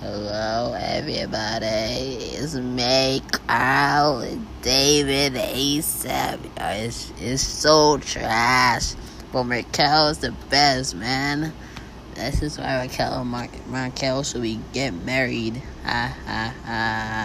Hello, everybody. It's May, Carl, David, ASAP. It's, it's so trash. But Raquel is the best, man. This is why Raquel and Mar- Raquel should be get married. Ha ha ha.